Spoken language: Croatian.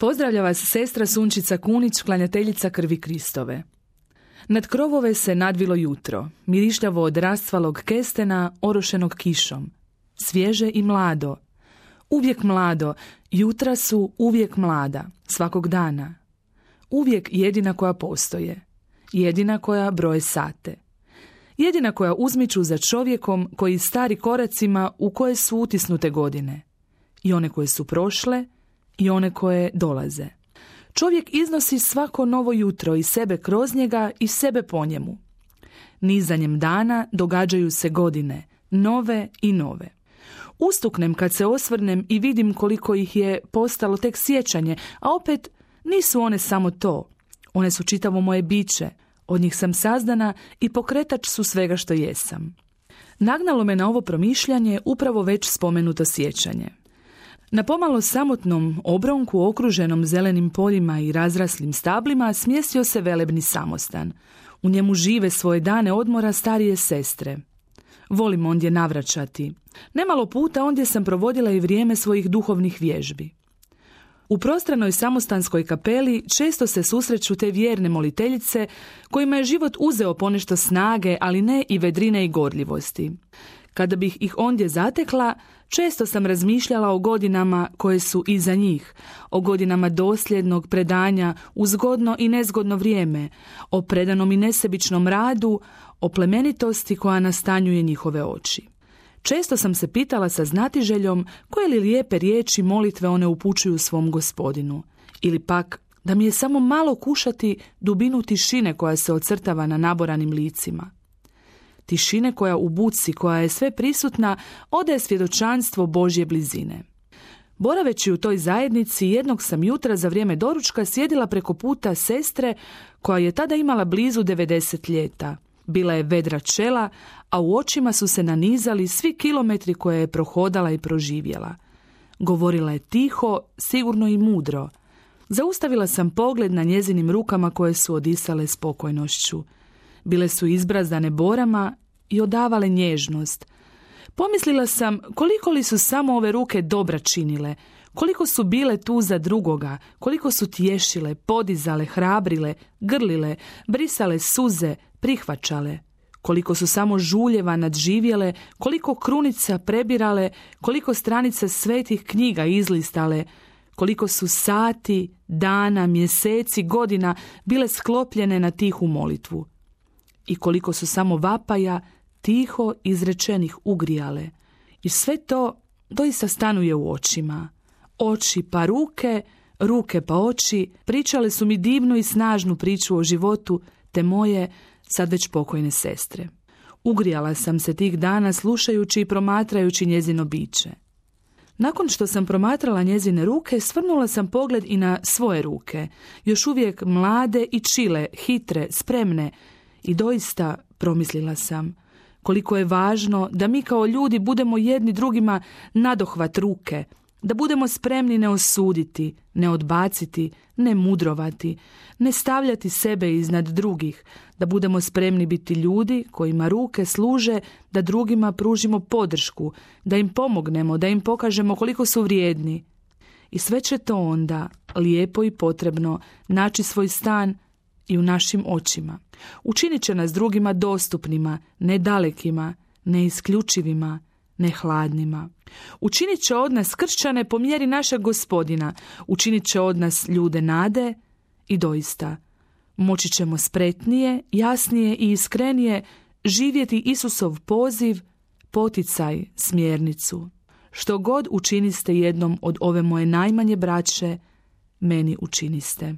Pozdravlja vas sestra Sunčica Kunić, klanjateljica krvi Kristove. Nad krovove se nadvilo jutro, mirišljavo od rastvalog kestena, orošenog kišom. Svježe i mlado. Uvijek mlado, jutra su uvijek mlada, svakog dana. Uvijek jedina koja postoje. Jedina koja broje sate. Jedina koja uzmiču za čovjekom koji stari koracima u koje su utisnute godine. I one koje su prošle, i one koje dolaze. Čovjek iznosi svako novo jutro i sebe kroz njega i sebe po njemu. Nizanjem dana događaju se godine, nove i nove. Ustuknem kad se osvrnem i vidim koliko ih je postalo tek sjećanje, a opet nisu one samo to. One su čitavo moje biće, od njih sam sazdana i pokretač su svega što jesam. Nagnalo me na ovo promišljanje upravo već spomenuto sjećanje. Na pomalo samotnom obronku okruženom zelenim poljima i razraslim stablima smjestio se velebni samostan. U njemu žive svoje dane odmora starije sestre. Volim ondje navraćati. Nemalo puta ondje sam provodila i vrijeme svojih duhovnih vježbi. U prostranoj samostanskoj kapeli često se susreću te vjerne moliteljice kojima je život uzeo ponešto snage, ali ne i vedrine i gorljivosti. Kada bih ih ondje zatekla, često sam razmišljala o godinama koje su iza njih, o godinama dosljednog predanja u zgodno i nezgodno vrijeme, o predanom i nesebičnom radu, o plemenitosti koja nastanjuje njihove oči. Često sam se pitala sa znatiželjom koje li lijepe riječi molitve one upućuju svom gospodinu, ili pak da mi je samo malo kušati dubinu tišine koja se ocrtava na naboranim licima tišine koja u buci, koja je sve prisutna, odaje svjedočanstvo Božje blizine. Boraveći u toj zajednici, jednog sam jutra za vrijeme doručka sjedila preko puta sestre koja je tada imala blizu 90 ljeta. Bila je vedra čela, a u očima su se nanizali svi kilometri koje je prohodala i proživjela. Govorila je tiho, sigurno i mudro. Zaustavila sam pogled na njezinim rukama koje su odisale spokojnošću. Bile su izbrazdane borama i odavale nježnost. Pomislila sam koliko li su samo ove ruke dobra činile, koliko su bile tu za drugoga, koliko su tješile, podizale, hrabrile, grlile, brisale suze, prihvaćale, koliko su samo žuljeva nadživjele, koliko krunica prebirale, koliko stranica svetih knjiga izlistale, koliko su sati, dana, mjeseci, godina bile sklopljene na tihu molitvu i koliko su samo vapaja tiho izrečenih ugrijale. I sve to doista stanuje u očima. Oči pa ruke, ruke pa oči, pričale su mi divnu i snažnu priču o životu te moje, sad već pokojne sestre. Ugrijala sam se tih dana slušajući i promatrajući njezino biće. Nakon što sam promatrala njezine ruke, svrnula sam pogled i na svoje ruke, još uvijek mlade i čile, hitre, spremne, i doista, promislila sam, koliko je važno da mi kao ljudi budemo jedni drugima nadohvat ruke, da budemo spremni ne osuditi, ne odbaciti, ne mudrovati, ne stavljati sebe iznad drugih, da budemo spremni biti ljudi kojima ruke služe da drugima pružimo podršku, da im pomognemo, da im pokažemo koliko su vrijedni. I sve će to onda, lijepo i potrebno, naći svoj stan i u našim očima. Učinit će nas drugima dostupnima, nedalekima, neisključivima, nehladnima. Učinit će od nas kršćane po mjeri našeg gospodina, učinit će od nas ljude nade i doista. Moći ćemo spretnije, jasnije i iskrenije živjeti Isusov poziv, poticaj, smjernicu. Što god učiniste jednom od ove moje najmanje braće, meni učiniste.